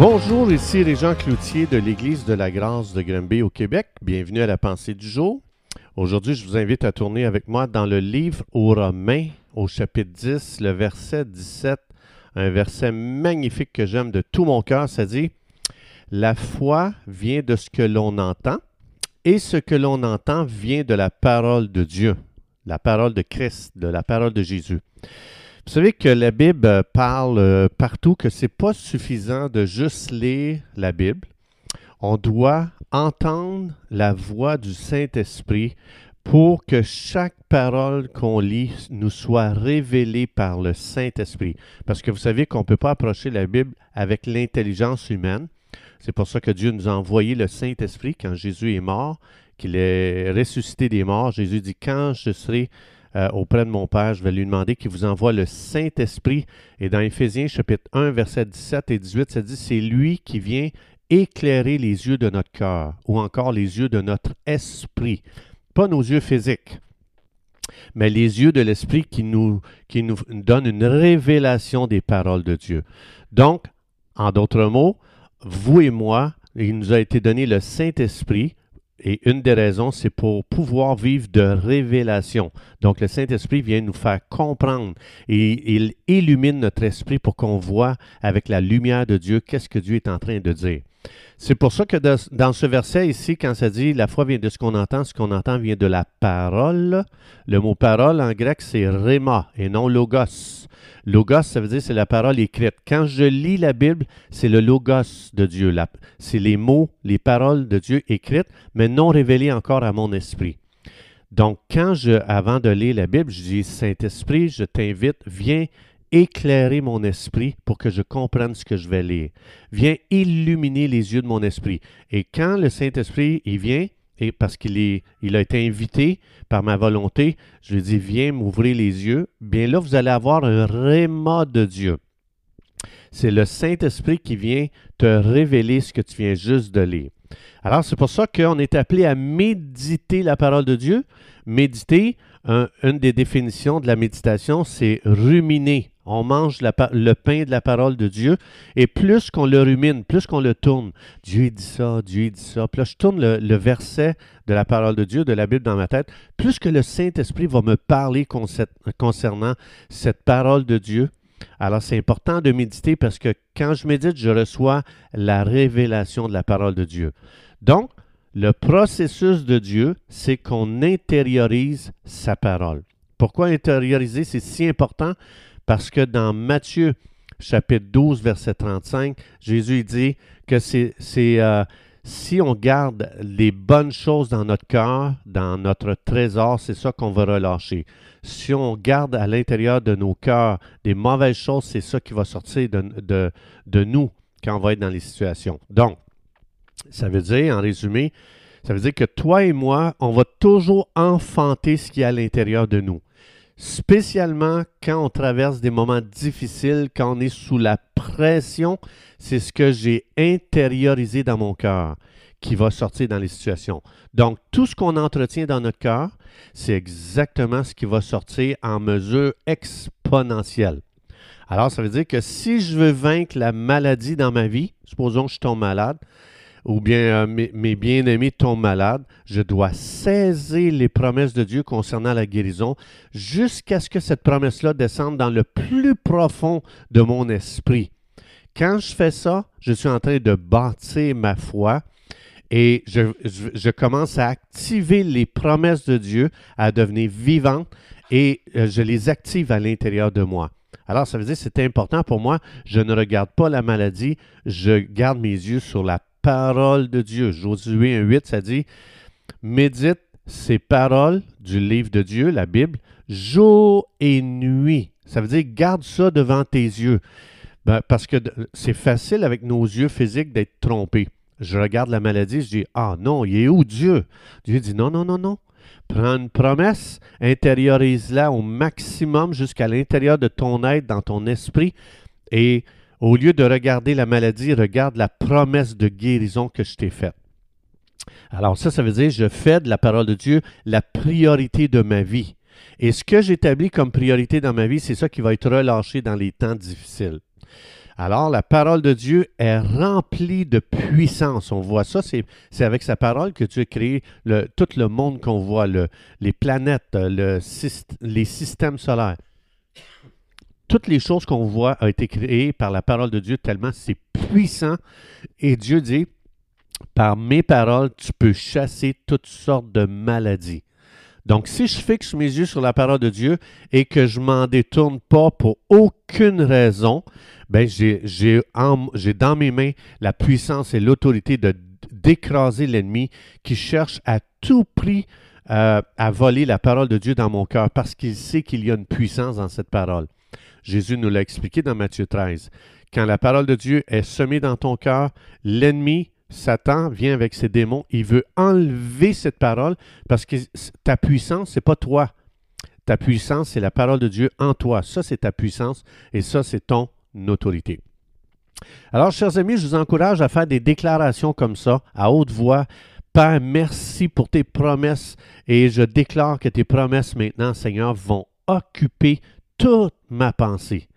Bonjour, ici Régent Cloutier de l'Église de la Grâce de Granby au Québec. Bienvenue à la pensée du jour. Aujourd'hui, je vous invite à tourner avec moi dans le livre aux Romains, au chapitre 10, le verset 17, un verset magnifique que j'aime de tout mon cœur. Ça dit La foi vient de ce que l'on entend, et ce que l'on entend vient de la parole de Dieu, la parole de Christ, de la parole de Jésus. Vous savez que la Bible parle euh, partout que c'est pas suffisant de juste lire la Bible. On doit entendre la voix du Saint-Esprit pour que chaque parole qu'on lit nous soit révélée par le Saint-Esprit. Parce que vous savez qu'on ne peut pas approcher la Bible avec l'intelligence humaine. C'est pour ça que Dieu nous a envoyé le Saint-Esprit quand Jésus est mort, qu'il est ressuscité des morts. Jésus dit, quand je serai euh, auprès de mon Père, je vais lui demander qu'il vous envoie le Saint-Esprit. Et dans Éphésiens chapitre 1, versets 17 et 18, ça dit, c'est lui qui vient éclairer les yeux de notre cœur ou encore les yeux de notre esprit. Pas nos yeux physiques, mais les yeux de l'esprit qui nous, qui nous donnent une révélation des paroles de Dieu. Donc, en d'autres mots, vous et moi, il nous a été donné le Saint-Esprit et une des raisons, c'est pour pouvoir vivre de révélation. Donc, le Saint-Esprit vient nous faire comprendre et il illumine notre esprit pour qu'on voit avec la lumière de Dieu qu'est-ce que Dieu est en train de dire. C'est pour ça que dans ce verset ici, quand ça dit la foi vient de ce qu'on entend, ce qu'on entend vient de la parole. Le mot parole en grec, c'est rhéma et non logos. Logos, ça veut dire c'est la parole écrite. Quand je lis la Bible, c'est le logos de Dieu. C'est les mots, les paroles de Dieu écrites, mais non révélées encore à mon esprit. Donc, quand je, avant de lire la Bible, je dis Saint-Esprit, je t'invite, viens éclairer mon esprit pour que je comprenne ce que je vais lire. Viens illuminer les yeux de mon esprit. Et quand le Saint-Esprit, il vient, et parce qu'il a été invité par ma volonté, je lui dis, viens m'ouvrir les yeux, bien là, vous allez avoir un réma de Dieu. C'est le Saint-Esprit qui vient te révéler ce que tu viens juste de lire. Alors, c'est pour ça qu'on est appelé à méditer la parole de Dieu. Méditer, une des définitions de la méditation, c'est ruminer. On mange le pain de la parole de Dieu et plus qu'on le rumine, plus qu'on le tourne, Dieu dit ça, Dieu dit ça. Puis là, je tourne le, verset de la parole de Dieu, de la Bible dans ma tête, plus que le Saint-Esprit va me parler concernant cette parole de Dieu. Alors, c'est important de méditer parce que quand je médite, je reçois la révélation de la parole de Dieu. Donc, le processus de Dieu, c'est qu'on intériorise sa parole. Pourquoi intérioriser, c'est si important? Parce que dans Matthieu chapitre 12, verset 35, Jésus dit que c'est euh, si on garde les bonnes choses dans notre cœur, dans notre trésor, c'est ça qu'on va relâcher. Si on garde à l'intérieur de nos cœurs des mauvaises choses, c'est ça qui va sortir de, de nous quand on va être dans les situations. Donc, ça veut dire, en résumé, ça veut dire que toi et moi, on va toujours enfanter ce qui est à l'intérieur de nous. Spécialement quand on traverse des moments difficiles, quand on est sous la pression, c'est ce que j'ai intériorisé dans mon cœur qui va sortir dans les situations. Donc, tout ce qu'on entretient dans notre cœur, c'est exactement ce qui va sortir en mesure exponentielle. Alors, ça veut dire que si je veux vaincre la maladie dans ma vie, supposons que je tombe malade, ou bien euh, mes, bien-aimés tombent malades, je dois saisir les promesses de Dieu concernant la guérison jusqu'à ce que cette promesse-là descende dans le plus profond de mon esprit. Quand je fais ça, je suis en train de bâtir ma foi et je, commence à activer les promesses de Dieu, à devenir vivantes et euh, je les active à l'intérieur de moi. Alors, ça veut dire que c'est important pour moi. Je ne regarde pas la maladie, je garde mes yeux sur la parole de Dieu. Josué 1.8, ça dit Médite ces paroles du livre de Dieu, la Bible, jour et nuit. Ça veut dire garde ça devant tes yeux. Ben, parce que c'est facile avec nos yeux physiques d'être trompés. Je regarde la maladie, je dis Ah non, il est où Dieu Dieu dit Non, non, non, non. Prends une promesse, intériorise-la au maximum jusqu'à l'intérieur de ton être, dans ton esprit, et au lieu de regarder la maladie, regarde la promesse de guérison que je t'ai faite. Alors ça, ça veut dire, je fais de la parole de Dieu la priorité de ma vie. Et ce que j'établis comme priorité dans ma vie, c'est ça qui va être relâché dans les temps difficiles. Alors, la parole de Dieu est remplie de puissance. On voit ça, c'est avec sa parole que Dieu a créé tout le monde qu'on voit, le, les planètes, le, les systèmes solaires. Toutes les choses qu'on voit ont été créées par la parole de Dieu tellement c'est puissant. Et Dieu dit, par mes paroles, tu peux chasser toutes sortes de maladies. Donc, si je fixe mes yeux sur la parole de Dieu et que je m'en détourne pas pour aucune raison, ben j'ai dans mes mains la puissance et l'autorité d'écraser l'ennemi qui cherche à tout prix euh, à voler la parole de Dieu dans mon cœur parce qu'il sait qu'il y a une puissance dans cette parole. Jésus nous l'a expliqué dans Matthieu 13. Quand la parole de Dieu est semée dans ton cœur, l'ennemi Satan vient avec ses démons, il veut enlever cette parole parce que ta puissance, c'est pas toi. Ta puissance, c'est la parole de Dieu en toi. Ça, c'est ta puissance et ça, c'est ton autorité. Alors, chers amis, je vous encourage à faire des déclarations comme ça, à haute voix. Père, merci pour tes promesses et je déclare que tes promesses maintenant, Seigneur, vont occuper toute ma pensée.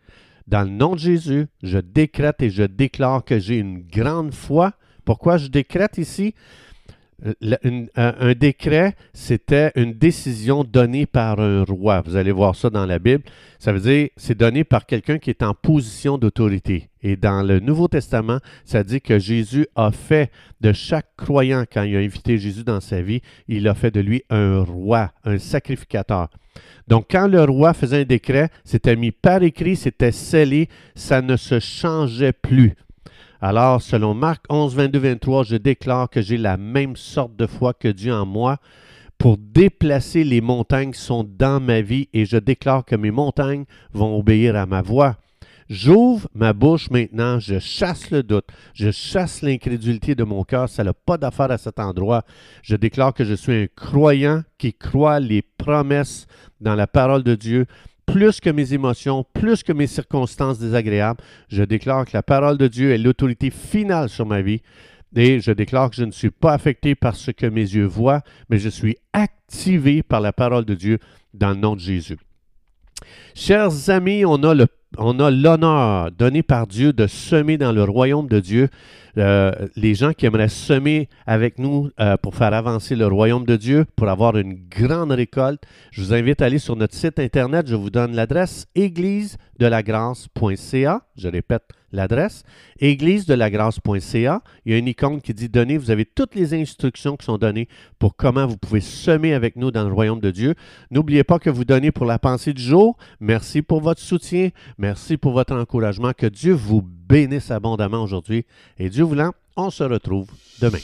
Dans le nom de Jésus, je décrète et je déclare que j'ai une grande foi pourquoi je décrète ici? Un, décret, c'était une décision donnée par un roi. Vous allez voir ça dans la Bible. Ça veut dire, c'est donné par quelqu'un qui est en position d'autorité. Et dans le Nouveau Testament, ça dit que Jésus a fait de chaque croyant, quand il a invité Jésus dans sa vie, il a fait de lui un roi, un sacrificateur. Donc, quand le roi faisait un décret, c'était mis par écrit, c'était scellé, ça ne se changeait plus. Alors, selon Marc 11, 22, 23, je déclare que j'ai la même sorte de foi que Dieu en moi pour déplacer les montagnes qui sont dans ma vie et je déclare que mes montagnes vont obéir à ma voix. J'ouvre ma bouche maintenant, je chasse le doute, je chasse l'incrédulité de mon cœur, ça n'a pas d'affaire à cet endroit. Je déclare que je suis un croyant qui croit les promesses dans la parole de Dieu plus que mes émotions, plus que mes circonstances désagréables. Je déclare que la parole de Dieu est l'autorité finale sur ma vie. Et je déclare que je ne suis pas affecté par ce que mes yeux voient, mais je suis activé par la parole de Dieu dans le nom de Jésus. Chers amis, on a le on a l'honneur donné par Dieu de semer dans le royaume de Dieu. Euh, les gens qui aimeraient semer avec nous euh, pour faire avancer le royaume de Dieu, pour avoir une grande récolte, je vous invite à aller sur notre site internet. Je vous donne l'adresse église de la grâce.ca. Je répète l'adresse église de la grâce.ca. Il y a une icône qui dit donner. Vous avez toutes les instructions qui sont données pour comment vous pouvez semer avec nous dans le royaume de Dieu. N'oubliez pas que vous donnez pour la pensée du jour. Merci pour votre soutien. Merci pour votre encouragement. Que Dieu vous bénisse abondamment aujourd'hui. Et Dieu voulant, on se retrouve demain.